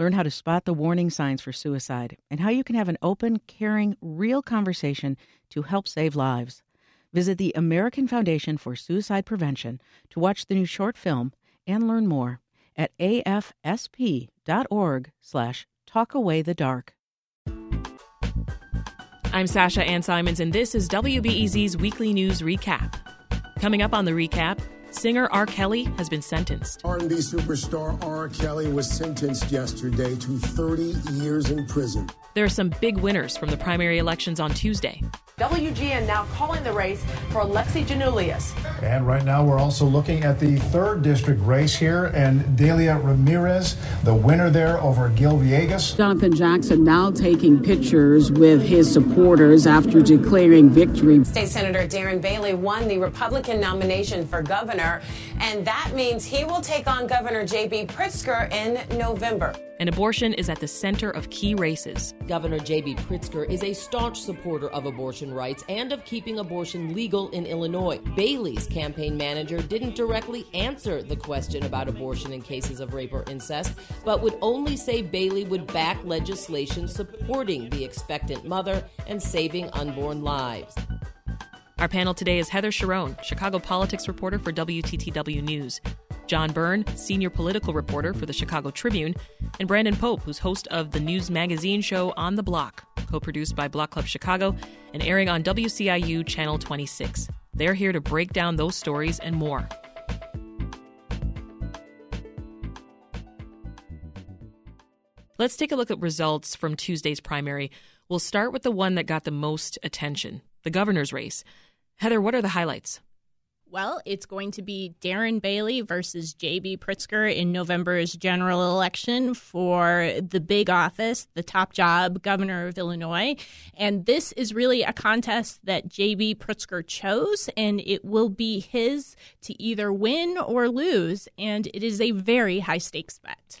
learn how to spot the warning signs for suicide, and how you can have an open, caring, real conversation to help save lives. Visit the American Foundation for Suicide Prevention to watch the new short film and learn more at afsp.org slash talkawaythedark. I'm Sasha Ann Simons, and this is WBEZ's Weekly News Recap. Coming up on the recap, singer R. Kelly has been sentenced. R&B superstar R. Kelly was sentenced yesterday to 30 years in prison. There are some big winners from the primary elections on Tuesday. WGN now calling the race for Alexi Giannoulias. And right now, we're also looking at the third district race here, and Delia Ramirez, the winner there over Gil Villegas. Jonathan Jackson now taking pictures with his supporters after declaring victory. State Senator Darren Bailey won the Republican nomination for governor, and that means he will take on Governor J.B. Pritzker in November. And abortion is at the center of key races. Governor J.B. Pritzker is a staunch supporter of abortion rights and of keeping abortion legal in Illinois. Bailey's campaign manager didn't directly answer the question about abortion in cases of rape or incest, but would only say Bailey would back legislation supporting the expectant mother and saving unborn lives. Our panel today is Heather Cherone, Chicago politics reporter for WTTW News. John Byrne, senior political reporter for the Chicago Tribune, and Brandon Pope, who's host of the news magazine show On the Block, co produced by Block Club Chicago and airing on WCIU Channel 26. They're here to break down those stories and more. Let's take a look at results from Tuesday's primary. We'll start with the one that got the most attention the governor's race. Heather, what are the highlights? Well, it's going to be Darren Bailey versus J.B. Pritzker in November's general election for the big office, the top job, governor of Illinois. And this is really a contest that J.B. Pritzker chose, and it will be his to either win or lose. And it is a very high stakes bet.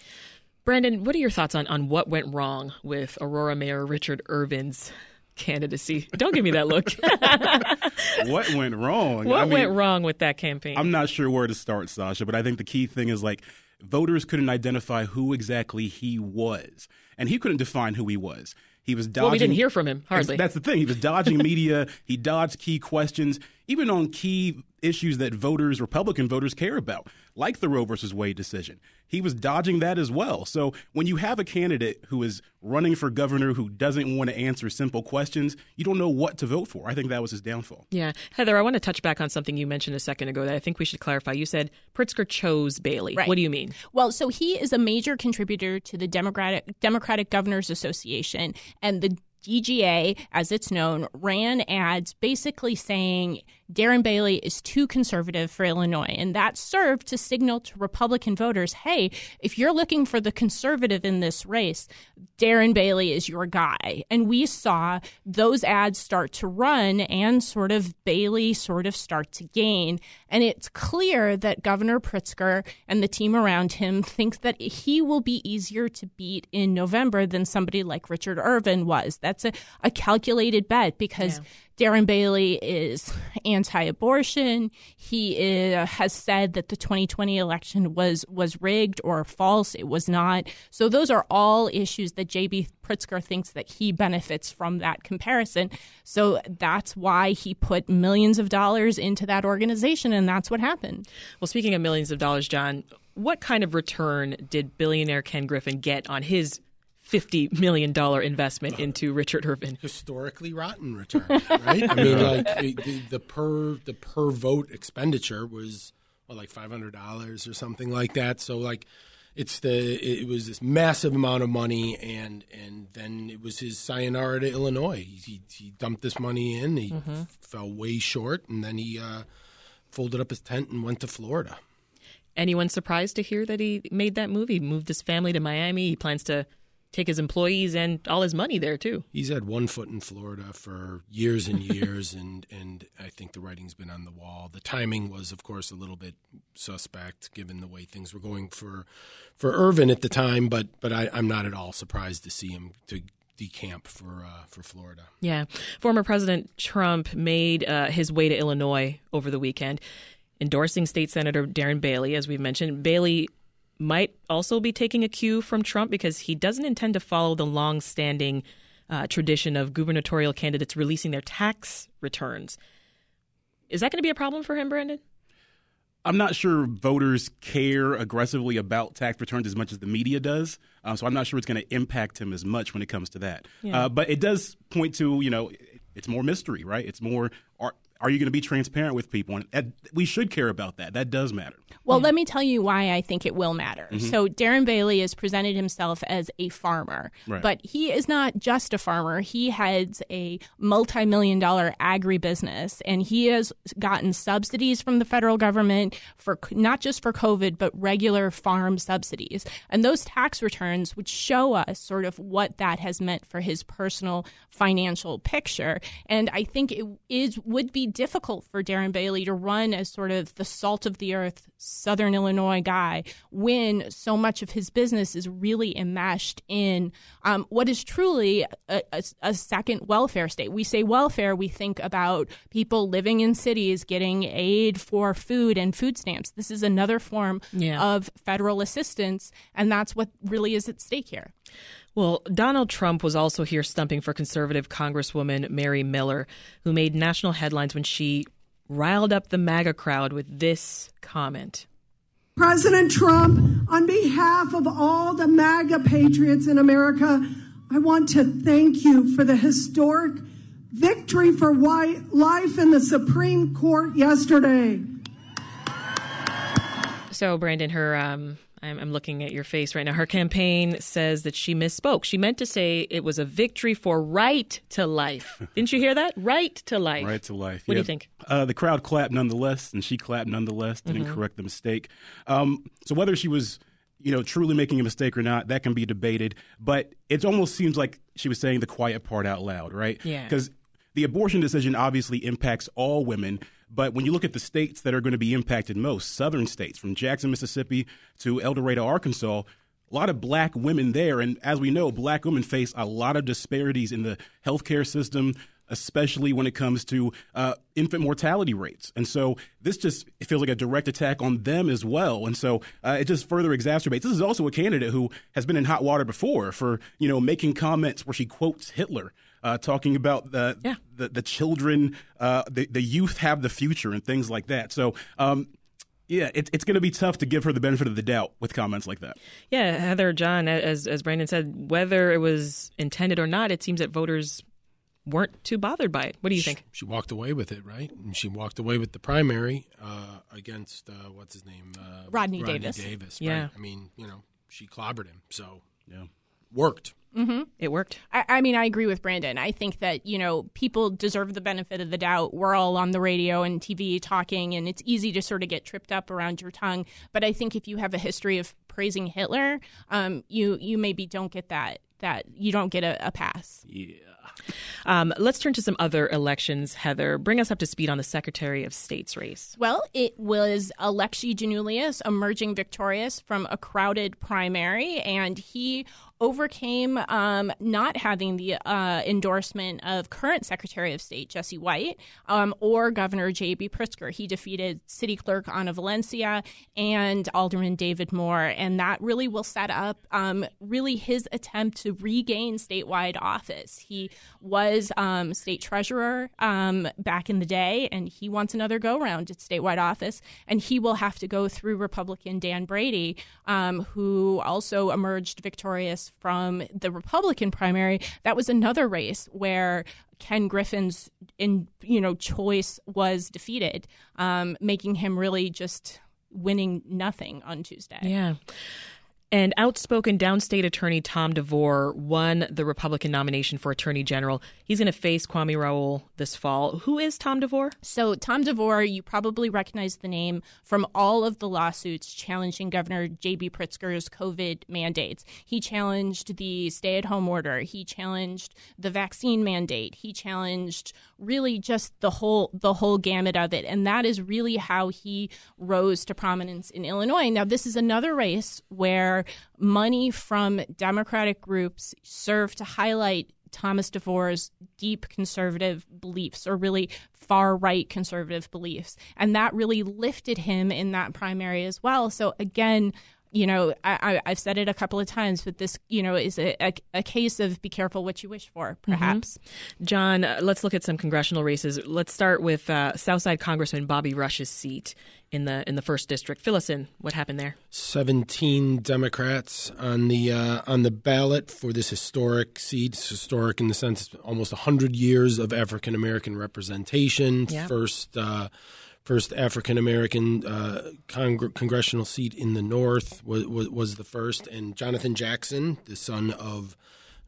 Brandon, what are your thoughts on, on what went wrong with Aurora Mayor Richard Irvin's candidacy. Don't give me that look. what went wrong? What I mean, went wrong with that campaign? I'm not sure where to start, Sasha, but I think the key thing is like voters couldn't identify who exactly he was, and he couldn't define who he was. He was dodging. Well, we didn't hear from him hardly. That's the thing. He was dodging media. He dodged key questions, even on key issues that voters, Republican voters, care about, like the Roe versus Wade decision. He was dodging that as well. So when you have a candidate who is running for governor who doesn't want to answer simple questions, you don't know what to vote for. I think that was his downfall. Yeah. Heather, I want to touch back on something you mentioned a second ago that I think we should clarify. You said Pritzker chose Bailey. Right. What do you mean? Well, so he is a major contributor to the Democratic Democratic Governors Association and the DGA, as it's known, ran ads basically saying Darren Bailey is too conservative for Illinois. And that served to signal to Republican voters hey, if you're looking for the conservative in this race, Darren Bailey is your guy. And we saw those ads start to run and sort of Bailey sort of start to gain. And it's clear that Governor Pritzker and the team around him think that he will be easier to beat in November than somebody like Richard Irvin was. That's a, a calculated bet because. Yeah Darren Bailey is anti-abortion. He is, uh, has said that the 2020 election was was rigged or false. It was not. So those are all issues that JB Pritzker thinks that he benefits from that comparison. So that's why he put millions of dollars into that organization, and that's what happened. Well, speaking of millions of dollars, John, what kind of return did billionaire Ken Griffin get on his fifty million dollar investment into Richard Irvin. Historically rotten return, right? I mean, like the, the, per the per vote expenditure was what, like five hundred dollars or something like that. So like. It's the it was this massive amount of money, and and then it was his sayonara to Illinois. He, he dumped this money in, he mm-hmm. fell way short, and then he uh, folded up his tent and went to Florida. Anyone surprised to hear that he made that move? He moved his family to Miami. He plans to take his employees and all his money there too. He's had one foot in Florida for years and years, and and I think the writing's been on the wall. The timing was, of course, a little bit suspect given the way things were going for for Irvin at the time, but but I, I'm not at all surprised to see him to decamp for uh, for Florida. Yeah, former President Trump made uh, his way to Illinois over the weekend, endorsing State Senator Darren Bailey, as we've mentioned. Bailey might also be taking a cue from Trump because he doesn't intend to follow the long-standing uh, tradition of gubernatorial candidates releasing their tax returns. Is that going to be a problem for him, Brandon? I'm not sure voters care aggressively about tax returns as much as the media does. Uh, so I'm not sure it's going to impact him as much when it comes to that. Yeah. Uh, but it does point to, you know, it's more mystery, right? It's more are, are you going to be transparent with people? And we should care about that. That does matter. Well, yeah. let me tell you why I think it will matter. Mm-hmm. So, Darren Bailey has presented himself as a farmer, right. but he is not just a farmer. He heads a multi million dollar agribusiness, and he has gotten subsidies from the federal government for not just for COVID, but regular farm subsidies. And those tax returns would show us sort of what that has meant for his personal financial picture. And I think it is would be difficult for Darren Bailey to run as sort of the salt of the earth Southern Illinois guy when so much of his business is really enmeshed in um, what is truly a, a, a, second welfare state. We say welfare, we think about people living in cities getting aid for food and food stamps. This is another form yeah. of federal assistance, and that's what really is at stake here. Well, Donald Trump was also here stumping for conservative Congresswoman Mary Miller, who made national headlines when she riled up the MAGA crowd with this comment. President Trump, on behalf of all the MAGA patriots in America, I want to thank you for the historic victory for life in the Supreme Court yesterday. So, Brandon, her um, I'm, I'm, looking at your face right now. Her campaign says that she misspoke. She meant to say it was a victory for right to life. Didn't you hear that? Right to life. Right to life. What yeah. do you think? Uh, the crowd clapped nonetheless, and she clapped nonetheless. Didn't mm-hmm. correct the mistake. Um, so whether she was you know, truly making a mistake or not, that can be debated. But it almost seems like she was saying the quiet part out loud, right? Yeah. Because the abortion decision obviously impacts all women, but when you look at the states that are going to be impacted most, southern states from Jackson, Mississippi to El Dorado, Arkansas, a lot of black women there. And as we know, black women face a lot of disparities in the healthcare system, especially when it comes to uh, infant mortality rates. And so this just feels like a direct attack on them as well. And so uh, it just further exacerbates. This is also a candidate who has been in hot water before for, you know, making comments where she quotes Hitler uh, talking about the, yeah. the, the children, uh, the the youth have the future and things like that. So. Um, yeah, it, it's going to be tough to give her the benefit of the doubt with comments like that. Yeah, Heather, John, as as Brandon said, whether it was intended or not, it seems that voters weren't too bothered by it. What do you she, think? She walked away with it, right? And she walked away with the primary uh, against uh, what's his name, uh, Rodney, Rodney Davis. Davis. Right? Yeah, I mean, you know, she clobbered him, so yeah, worked. Mm-hmm. It worked. I, I, mean, I agree with Brandon. I think that, you know, people deserve the benefit of the doubt. We're all on the radio and TV talking, and it's easy to sort of get tripped up around your tongue. But I think if you have a history of praising Hitler, um, you you maybe don't get that that you don't get a, a pass. Yeah. Um, let's turn to some other elections, Heather. Bring us up to speed on the Secretary of State's race. Well, it was Alexi Giannoulias emerging victorious from a crowded primary, and he overcame um, not having the uh, endorsement of current Secretary of State Jesse White um, or Governor J.B. Pritzker. He defeated City Clerk Anna Valencia and Alderman David Moore, and that really will set up um, really his attempt to regain statewide office. He was um, state treasurer um, back in the day, and he wants another go round at statewide office, and he will have to go through Republican Dan Brady, um, who also emerged victorious from the Republican primary, that was another race where Ken Griffin's in you know choice was defeated, um, making him really just winning nothing on Tuesday. Yeah. And outspoken downstate attorney Tom DeVore won the Republican nomination for attorney general. He's going to face Kwame Raoul this fall. Who is Tom DeVore? So, Tom DeVore, you probably recognize the name from all of the lawsuits challenging Governor J.B. Pritzker's COVID mandates. He challenged the stay at home order, he challenged the vaccine mandate, he challenged really just the whole the whole gamut of it and that is really how he rose to prominence in Illinois. Now this is another race where money from democratic groups serve to highlight Thomas DeVore's deep conservative beliefs, or really far right conservative beliefs. And that really lifted him in that primary as well. So, again, you know, I, have said it a couple of times, but this, you know, is a, a, a case of be careful what you wish for, mm-hmm. perhaps. Mm-hmm. John, uh, let's look at some congressional races. Let's start with uh, Southside Congressman Bobby Rush's seat in the in the first district. Fill us in. What happened there? Seventeen Democrats on the uh, on the ballot for this historic seat. It's historic in the sense almost hundred years of African American representation. Yeah. First uh, first African American uh, cong- congressional seat in the North was, was, was the first, and Jonathan Jackson, the son of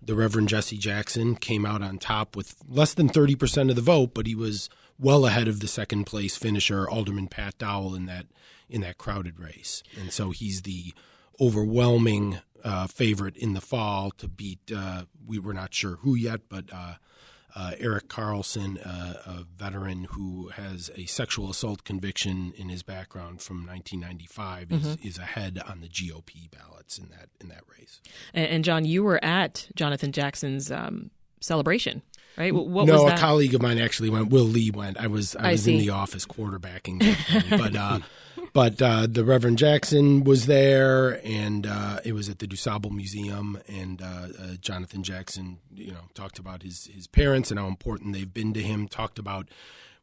the Reverend Jesse Jackson, came out on top with less than thirty percent of the vote, but he was well ahead of the second place finisher Alderman Pat Dowell in that in that crowded race, and so he's the overwhelming uh, favorite in the fall to beat. Uh, we were not sure who yet, but uh, Erik Carlson, uh, a veteran who has a sexual assault conviction in his background from 1995, mm-hmm. is, is, ahead on the GOP ballots in that in that race. And, and John, you were at Jonathan Jackson's um, celebration right? What no, a colleague of mine actually went. Will Lee went. I was I, I was see. in the office quarterbacking, but uh, but uh, the Reverend Jackson was there, and uh, it was at the DuSable Museum. And uh, uh, Jonathan Jackson, you know, talked about his his parents and how important they've been to him. Talked about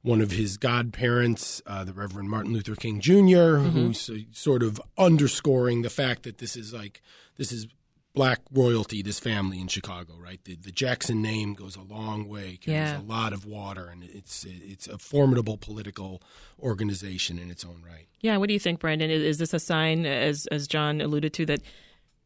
one of his godparents, uh, the Reverend Martin Luther King Jr., mm-hmm. who's sort of underscoring the fact that this is like this is black royalty, this family in Chicago, right? The, the Jackson name goes a long way, carries yeah. a lot of water, and it's it's a formidable political organization in its own right. Yeah, what do you think, Brandon? Is, is this a sign, as as John alluded to, that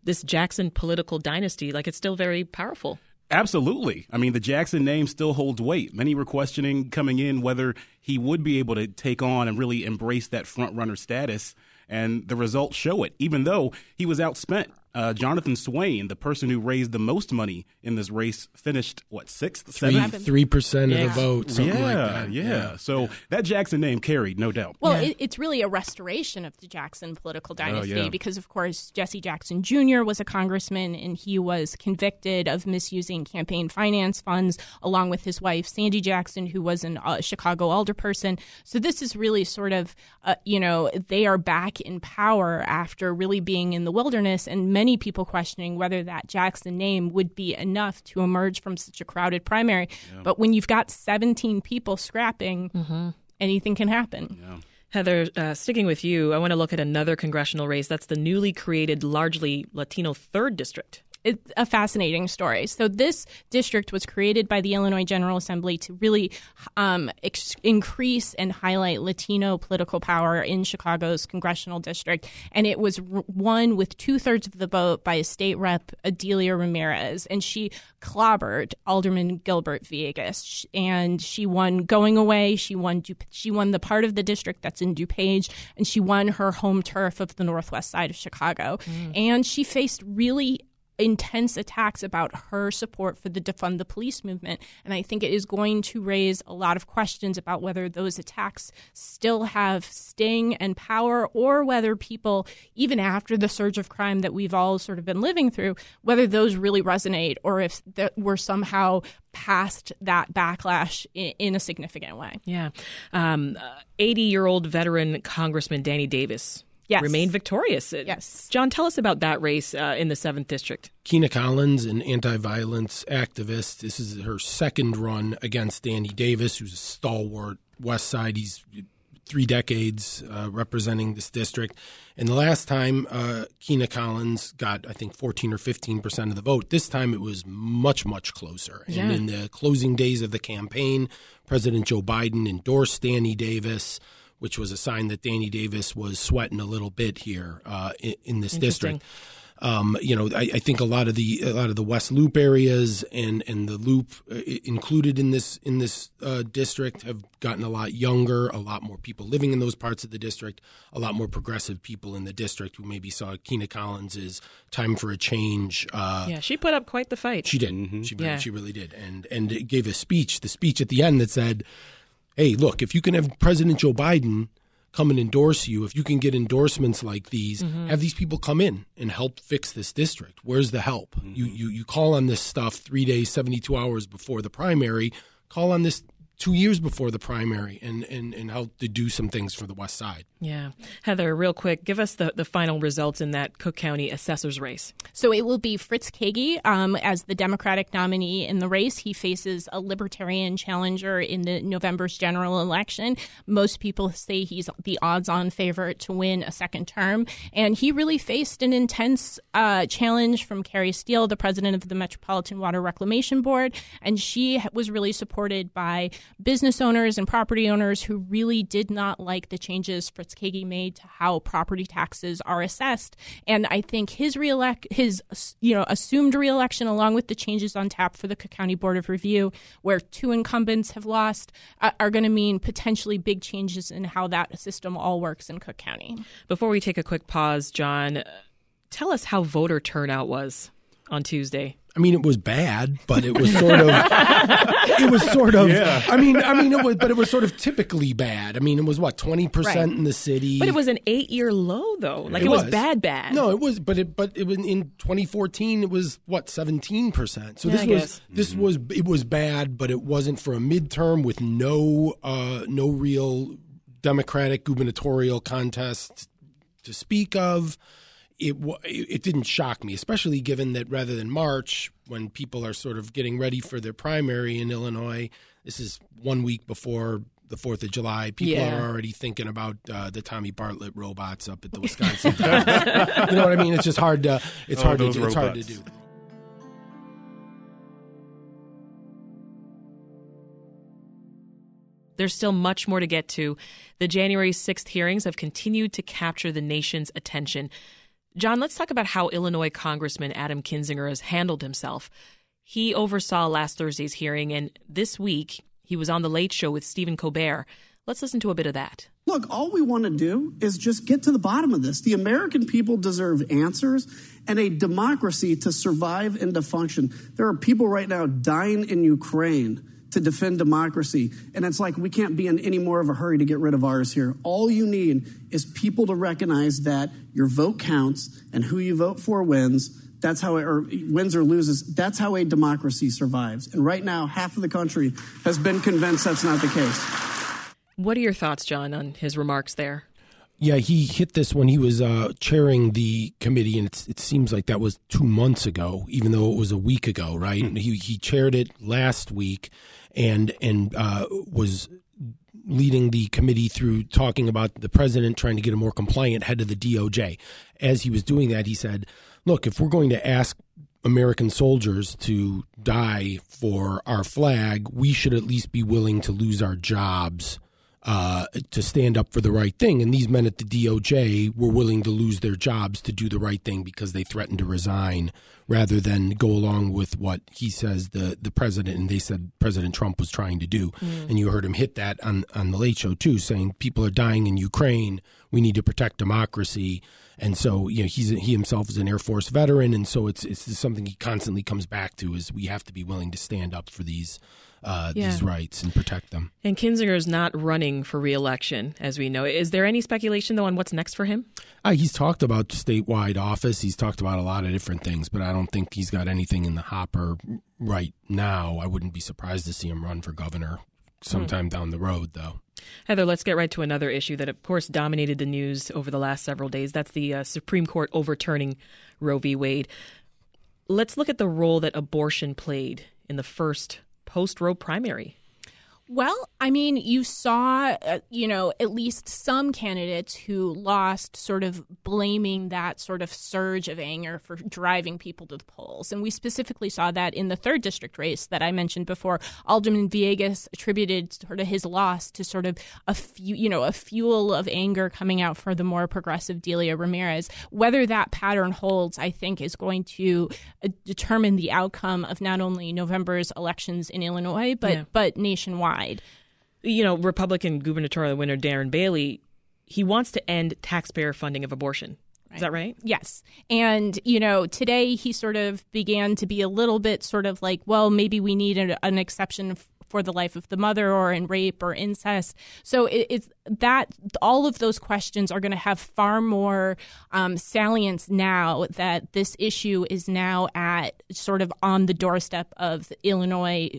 this Jackson political dynasty, like it's still very powerful? Absolutely. I mean, the Jackson name still holds weight. Many were questioning coming in whether he would be able to take on and really embrace that front runner status and the results show it. Even though he was outspent uh, Jonathan Swain, the person who raised the most money in this race, finished what sixth, three percent of the vote, something yeah, like that. Yeah, yeah. So yeah. that Jackson name carried, no doubt. Well, it, it's really a restoration of the Jackson political oh, dynasty oh, because, of course, Jesse Jackson Jr. was a congressman and he was convicted of misusing campaign finance funds, along with his wife Sandy Jackson, who was a uh, Chicago alderperson. So this is really sort of, uh, you know, they are back in power after really being in the wilderness and many many people questioning whether that Jackson name would be enough to emerge from such a crowded primary. Yeah. But when you've got 17 people scrapping, mm-hmm. anything can happen. Yeah. Heather, uh, sticking with you, I want to look at another congressional race. That's the newly created, largely Latino third district it's a fascinating story. So this district was created by the Illinois General Assembly to really um, ex- increase and highlight Latino political power in Chicago's congressional district, and it was r- won with two thirds of the vote by a state rep, Adelia Ramirez, and she clobbered Alderman Gilbert Villegas, and she won going away. She won du- she won the part of the district that's in DuPage, and she won her home turf of the northwest side of Chicago, mm. and she faced really intense attacks about her support for the defund the police movement. And i think it is going to raise a lot of questions about whether those attacks still have sting and power or whether people even after the surge of crime that we've all sort of been living through whether those really resonate or if we're somehow past that backlash in, a significant way. Yeah. 80 um, year old veteran congressman danny davis yes. remained victorious. Uh, yes. John, tell us about that race uh, in the 7th District. Kina Collins, an anti violence activist. This is her second run against Danny Davis, who's a stalwart West Side. He's three decades uh, representing this district. And the last time, uh, Kina Collins got, I think, 14 or 15 percent of the vote. This time it was much, much closer. Yeah. And in the closing days of the campaign, President Joe Biden endorsed Danny Davis which was a sign that Danny Davis was sweating a little bit here uh, in, in, this district. Um, you know, I, I, think a lot of the a lot of the West Loop areas and and the Loop uh, included in this in this uh, district have gotten a lot younger, a lot more people living in those parts of the district, a lot more progressive people in the district who maybe saw Kina Collins's "Time for a Change." Uh, yeah, she put up quite the fight. She did. Mm-hmm. She yeah. she really did, and and gave a speech. The speech at the end that said, "Hey, look, if you can have President Joe Biden." come and endorse you, if you can get endorsements like these, mm-hmm. have these people come in and help fix this district. Where's the help? Mm-hmm. You, you you call on this stuff three days, seventy two hours before the primary. Call on this two years before the primary and, and, and help to do some things for the West Side. Yeah. Heather, real quick, give us the, the final results in that Cook County assessor's race. So it will be Fritz Kaegi um, as the Democratic nominee in the race. He faces a Libertarian challenger in the November's general election. Most people say he's the odds on favorite to win a second term. And he really faced an intense uh, challenge from Kari Steele, the president of the Metropolitan Water Reclamation Board. And she was really supported by business owners and property owners who really did not like the changes Fritz Kaegi made to how property taxes are assessed. And I think his reelect his you know assumed reelection along with the changes on tap for the Cook County Board of Review, where two incumbents have lost, uh, are going to mean potentially big changes in how that system all works in Cook County. Before we take a quick pause, John, tell us how voter turnout was on Tuesday. I mean, it was bad, but it was sort of. it was sort of. Yeah. I mean, I mean, it was, but it was sort of typically bad. I mean, it was what twenty percent right. in the city. But it was an eight-year low, though. Like it, it was. was. bad, bad. No, it was, but it, but it was in 2014. It was what seventeen percent. So yeah, this was this mm-hmm. was it was bad, but it wasn't for a midterm with no uh, no real Democratic gubernatorial contest to speak of it it didn't shock me, especially given that rather than March, when people are sort of getting ready for their primary in Illinois, this is one week before the Fourth of July. People yeah. are already thinking about uh, the Tommy Bartlett robots up at the Wisconsin. you know what I mean? It's just hard to. It's oh, hard to. Do, it's hard to do. There's still much more to get to. The January 6th hearings have continued to capture the nation's attention. John, let's talk about how Illinois Congressman Adam Kinzinger has handled himself. He oversaw last Thursday's hearing, and this week he was on The Late Show with Stephen Colbert. Let's listen to a bit of that. Look, all we want to do is just get to the bottom of this. The American people deserve answers and a democracy to survive and to function. There are people right now dying in Ukraine to defend democracy. And it's like we can't be in any more of a hurry to get rid of ours here. All you need is people to recognize that your vote counts and who you vote for wins. That's how it, or wins or loses. That's how a democracy survives. And right now, half of the country has been convinced that's not the case. What are your thoughts, John, on his remarks there? Yeah, he hit this when he was uh, chairing the committee, and it seems like that was two months ago, even though it was a week ago, right? Mm-hmm. He, he chaired it last week, and and uh, was leading the committee through talking about the president trying to get a more compliant head of the DOJ. As he was doing that, he said, "Look, if we're going to ask American soldiers to die for our flag, we should at least be willing to lose our jobs uh, to stand up for the right thing. And these men at the DOJ were willing to lose their jobs to do the right thing because they threatened to resign rather than go along with what he says the, the president and they said President Trump was trying to do. Mm. And you heard him hit that on, on the Late Show too, saying people are dying in Ukraine. We need to protect democracy. And so, you know, he's he himself is an Air Force veteran, and so it's it's something he constantly comes back to is we have to be willing to stand up for these uh, yeah. these rights and protect them. And Kinzinger is not running for reelection, as we know. Is there any speculation, though, on what's next for him? Uh, he's talked about statewide office. He's talked about a lot of different things, but I don't think he's got anything in the hopper right now. I wouldn't be surprised to see him run for governor sometime hmm. down the road, though. Heather, let's get right to another issue that, of course, dominated the news over the last several days. That's the uh, Supreme Court overturning Roe v. Wade. Let's look at the role that abortion played in the first post Roe primary. Well, I mean, you saw, uh, you know, at least some candidates who lost sort of blaming that sort of surge of anger for driving people to the polls. And we specifically saw that in the third district race that I mentioned before. Alderman Villegas attributed sort of his loss to sort of a few, you know, a fuel of anger coming out for the more progressive Delia Ramirez. Whether that pattern holds, I think, is going to uh, determine the outcome of not only November's elections in Illinois, but Yeah. but nationwide. You know, Republican gubernatorial winner Darren Bailey, he wants to end taxpayer funding of abortion. Is that right? Yes. And, you know, today he sort of began to be a little bit sort of like, well, maybe we need an, an exception f- for the life of the mother or in rape or incest. So it, it's that all of those questions are going to have far more um, salience now that this issue is now at sort of on the doorstep of Illinois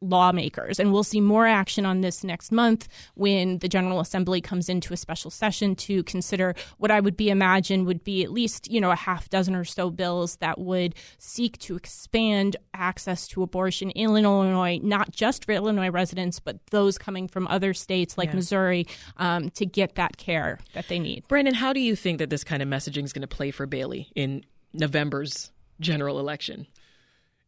lawmakers. And we'll see more action on this next month when the General Assembly comes into a special session to consider what I would be imagine would be at least, you know, a half dozen or so bills that would seek to expand access to abortion in Illinois, not just for Illinois residents, but those coming from other states like Yeah. Missouri um, to get that care that they need. Brandon, how do you think that this kind of messaging is going to play for Bailey in November's general election?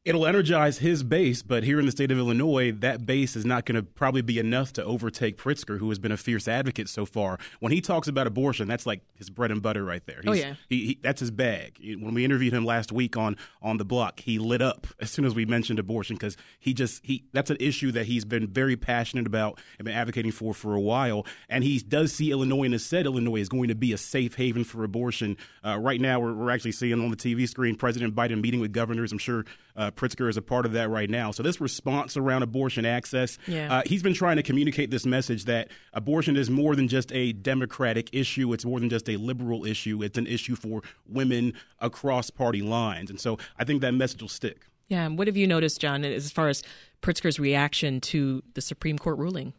It'll energize his base, but here in the state of Illinois, that base is not going to probably be enough to overtake Pritzker, who has been a fierce advocate so far. When he talks about abortion, that's like his bread and butter right there. Oh, yeah. he, he, that's his bag. When we interviewed him last week on on the block, he lit up as soon as we mentioned abortion because he just he that's an issue that he's been very passionate about and been advocating for for a while. And he does see Illinois and has said Illinois is going to be a safe haven for abortion. Uh, right now, we're, we're actually seeing on the TV screen President Biden meeting with governors. I'm sure uh, Pritzker is a part of that right now. So this response around abortion access, Yeah. uh, he's been trying to communicate this message that abortion is more than just a democratic issue. It's more than just a liberal issue. It's an issue for women across party lines. And so I think that message will stick. Yeah. and What have you noticed, John, as far as Pritzker's reaction to the Supreme Court ruling?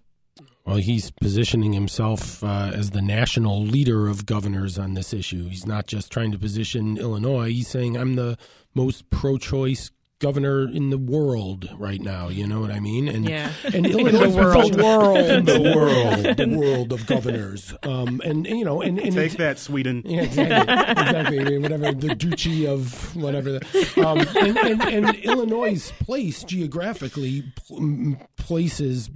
Well, he's positioning himself uh, as the national leader of governors on this issue. He's not just trying to position Illinois. He's saying, I'm the most pro choice governor in the world right now. You know what I mean? And, Yeah. and In Illinois the world. in the world, the world of governors. Um, and, and, you know, and, and Take that, Sweden. yeah, exactly. exactly. Whatever the duchy of whatever. The, um, and, and, and Illinois' place geographically places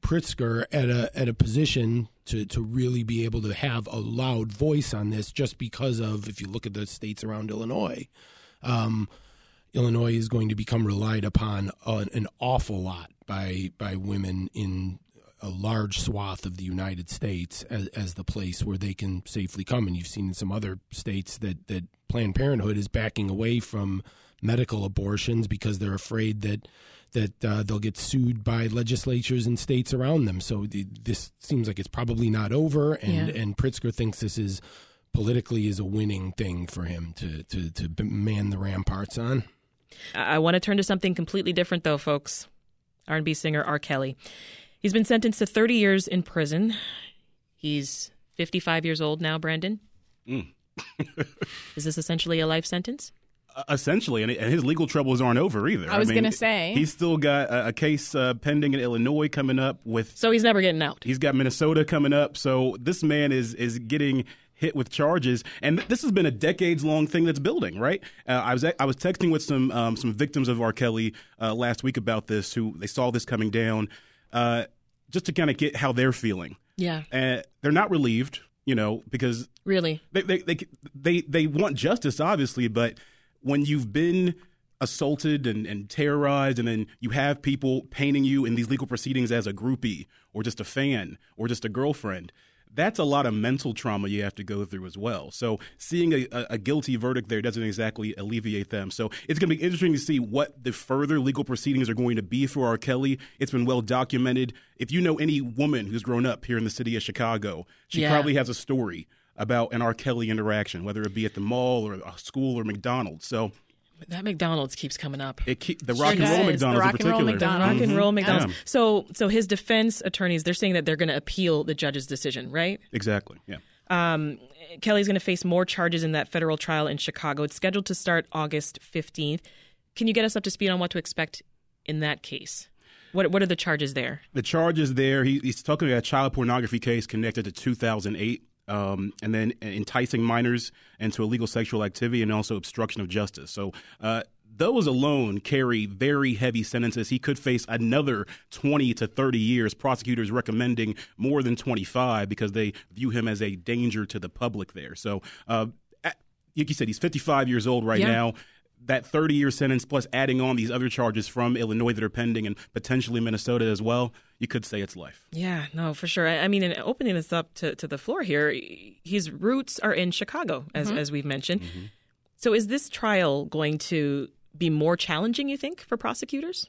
Pritzker at a at a position to to really be able to have a loud voice on this, just because of if you look at the states around Illinois. Um, Illinois is going to become relied upon an, an awful lot by by women in a large swath of the United States as, as the place where they can safely come. And you've seen in some other states that that Planned Parenthood is backing away from medical abortions because they're afraid that that uh, they'll get sued by legislatures and states around them. So the, this seems like it's probably not over, and Yeah. and Pritzker thinks this is politically is a winning thing for him to to to man the ramparts on. I I want to turn to something completely different, though, folks. R&B singer R. Kelly. He's been sentenced to 30 years in prison. He's 55 years old now, Brandon. Mm. Is this essentially a life sentence? Uh, essentially, and, and his legal troubles aren't over either. I was gonna say. he's still got a, a case uh, pending in Illinois coming up with. So he's never getting out. He's got Minnesota coming up. So this man is is getting hit with charges, and this has been a decades long thing that's building. Right? Uh, I was I was texting with some um, some victims of R. Kelly uh, last week about this, who they saw this coming down, uh, just to kind of get how they're feeling. Yeah. Uh, they're not relieved, you know, because Really? they, they they they they want justice, obviously, but when you've been assaulted and, and terrorized, and then you have people painting you in these legal proceedings as a groupie or just a fan or just a girlfriend, that's a lot of mental trauma you have to go through as well. So seeing a, a, guilty verdict there doesn't exactly alleviate them. So it's going to be interesting to see what the further legal proceedings are going to be for R. Kelly. It's been well documented. If you know any woman who's grown up here in the city of Chicago, she Yeah. probably has a story about an R. Kelly interaction, whether it be at the mall or a school or McDonald's. So That McDonald's keeps coming up. it keep, the Sure rock and roll does. The McDonald's rock in and roll particular. McDonald's. Rock and Mhm. roll McDonald's. Yeah, So, so his defense attorneys, they're saying that they're going to appeal the judge's decision, right? exactly. Yeah. Um, Kelly's going to face more charges in that federal trial in Chicago. It's scheduled to start August 15th. Can you get us up to speed on what to expect in that case? What What are the charges there? The charges there. He, he's talking about a child pornography case connected to 2008. Um, and then enticing minors into illegal sexual activity and also obstruction of justice. So uh, those alone carry very heavy sentences. He could face another 20 to 30 years. Prosecutors recommending more than 25 because they view him as a danger to the public there. So, uh, like you said, he's 55 years old right Yeah. now. That 30 year sentence, plus adding on these other charges from Illinois that are pending and potentially Minnesota as well, you could say it's life. Yeah, no, for sure. I I mean, in opening this up to, to the floor here, his roots are in Chicago, as Mhm. as we've mentioned. So, is this trial going to be more challenging? You think for prosecutors?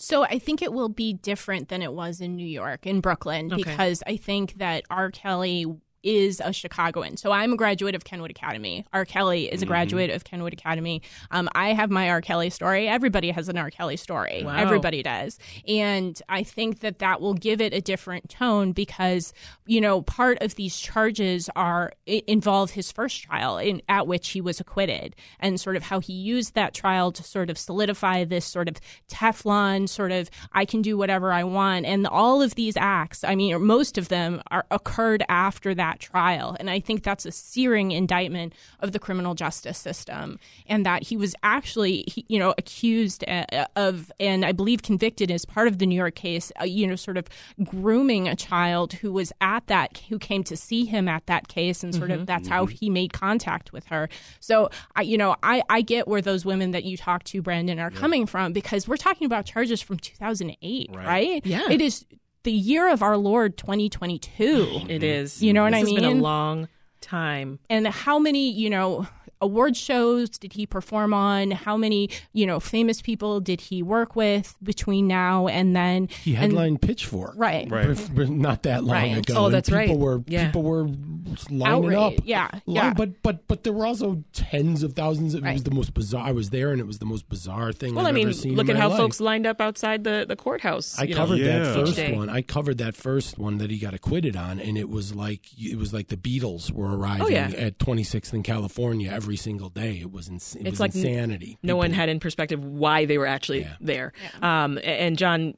So I think it will be different than it was in New York, in Brooklyn, Okay. because I think that R. Kelly is a Chicagoan. So I'm a graduate of Kenwood Academy. R. Kelly is a Mhm. graduate of Kenwood Academy. Um, I have my R. Kelly story. Everybody has an R. Kelly story. Wow. Everybody does. And I think that that will give it a different tone because, you know, part of these charges are involve his first trial in, at which he was acquitted and sort of how he used that trial to sort of solidify this sort of Teflon sort of I can do whatever I want. And all of these acts, I mean, most of them are occurred after that trial. And I think that's a searing indictment of the criminal justice system and that he was actually, you know, accused uh, of, and I believe convicted as part of the New York case, uh, you know, sort of grooming a child who was at that, who came to see him at that case. And sort Mhm. of that's how he made contact with her. So, I, you know, I, I get where those women that you talk to, Brandon, are coming from because we're talking about charges from 2008, Right. right? Yeah. It is the year of our Lord 2022. It is. You know what This I mean? been a long time. and how many, you know, award shows did he perform on? How many, you know, famous people did he work with between now and then? He And- headlined Pitchfork, Right. br- br- Not that long Right. ago. Oh, and that's people right. Were, Yeah. People were lining Outrage. up. Yeah, Line- yeah. But but but there were also tens of thousands. of. It was the most bizarre. I was there, and it was the most bizarre thing. Well, I've I mean, ever seen look in at my how life. folks lined up outside the, the courthouse. I you know, covered that first one. I covered that first one that he got acquitted on, and it was like it was like the Beatles were arriving Oh, yeah. at 26th in California every single day. It was, ins- it it's was like n- insanity. No one had in perspective why they were actually there. Um, and John,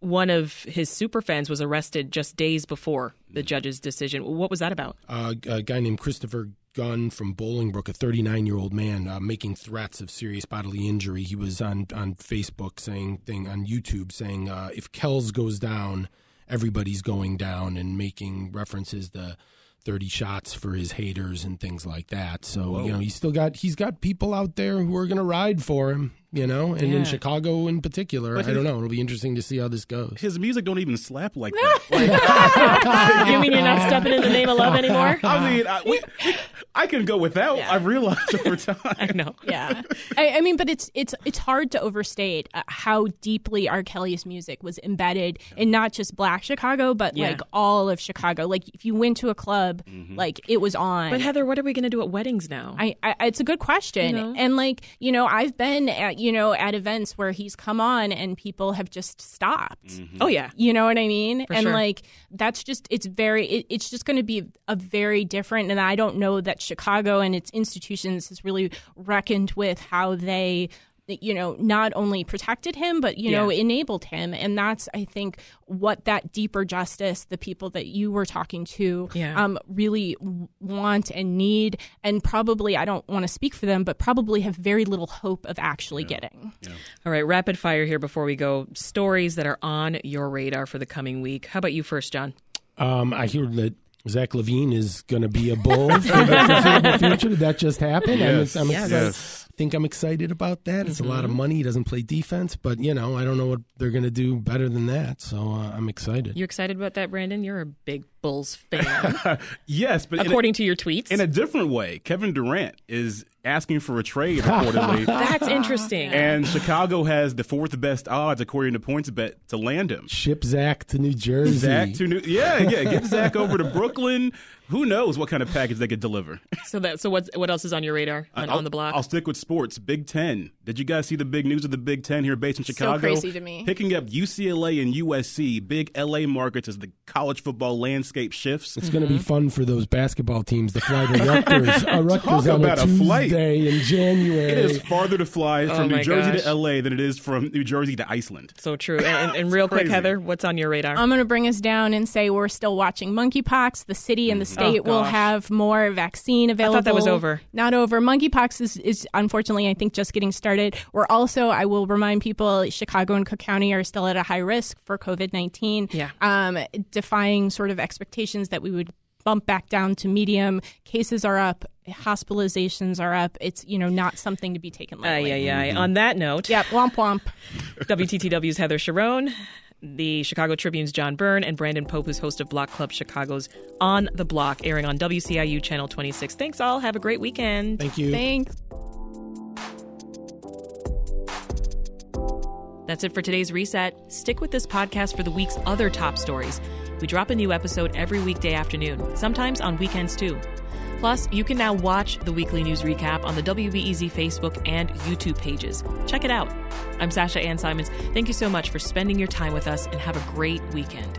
one of his super fans was arrested just days before the judge's decision. What was that about? uh, a guy named Christopher Gunn from Bolingbrook, a 39 year old man, uh, making threats of serious bodily injury. He was on on Facebook saying thing on YouTube saying uh, if Kells goes down, everybody's going down, and making references to 30 shots for his haters and things like that. So Whoa. you know he's still got he's got people out there who are going to ride for him. You know, and Yeah. in Chicago in particular, But I don't know. It'll be interesting to see how this goes. His music don't even slap like that. you mean you're not stepping in the name of love anymore? I mean, I, we, we- I can go without. I've realized over time. I know. yeah I, I mean but it's it's it's hard to overstate uh, how deeply r kelly's music was embedded in not just black chicago but Yeah. like all of chicago like if you went to a club like it was on But Heather, what are we going to do at weddings now? I, I it's a good question You know? and like you know i've been at you know at events where he's come on and people have just stopped mm-hmm. Oh yeah, you know what I mean? For and sure. like that's just it's very it, it's just going to be a very different and I don't know that Chicago and its institutions has really reckoned with how they you know not only protected him but you know enabled him and that's I think what that deeper justice the people that you were talking to Yeah. um really want and need and probably I don't want to speak for them but probably have very little hope of actually getting. All right, rapid fire here before we go. Stories that are on your radar for the coming week. How about you first, John? Um, I hear that Zach LaVine is going to be a bull for the future. Did that just happen? Yes. I'm, I'm Yes. excited. Yes. Think I'm excited about that. It's a lot of Mm-hmm. money. He doesn't play defense, but you know, I don't know what they're going to do better than that. So uh, I'm excited. You excited about that, Brandon? You're a big Bulls fan, yes, but in a- according to your tweets. in a different way, Kevin Durant is asking for a trade reportedly. That's interesting. And Chicago has the fourth best odds, according to PointsBet, to land him. Ship Zach to New Jersey. Zach to New, yeah, yeah, get Zach over to Brooklyn. Who knows what kind of package they could deliver? so that so what what else is on your radar uh, on, I'll- on the block? I'll stick with sports. Big Ten. Did you guys see the big news of the Big Ten here based in Chicago? So Chicago? crazy to me. Picking up UCLA and USC, big LA markets as the college football landscape landscape shifts. It's going to be fun for those basketball teams to fly to Rutgers, uh, Rutgers Talk on about a a flight. Tuesday in January. It is farther to fly Oh from my New Jersey gosh. to LA than it is from New Jersey to Iceland. So true. And, and, and real quick. Heather, what's on your radar? I'm going to bring us down and say we're still watching monkeypox. The city and the state Oh, will have more vaccine I available. thought that was over. Not over. Monkeypox is, is unfortunately, I think, just getting started. We're also, I will remind people, Chicago and Cook County are still at a high risk for COVID 19. Yeah. Um, defying sort of expectations that we would bump back down to medium. Cases are up. Hospitalizations are up. It's, you know, not something to be taken Ay, lightly. ay, ay. On that note, Yep, womp womp. WTTW's Heather Cherone, the Chicago Tribune's John Byrne, and Brandon Pope, who's host of Block Club Chicago's On the Block, airing on WCIU Channel 26. Thanks, all. Have a great weekend. Thank you. Thanks. That's it for today's reset. Stick with this podcast for the week's other top stories. We drop a new episode every weekday afternoon, sometimes on weekends too. Plus, you can now watch the weekly news recap on the WBEZ Facebook and YouTube pages. Check it out. I'm Sasha Ann Simons. Thank you so much for spending your time with us and have a great weekend.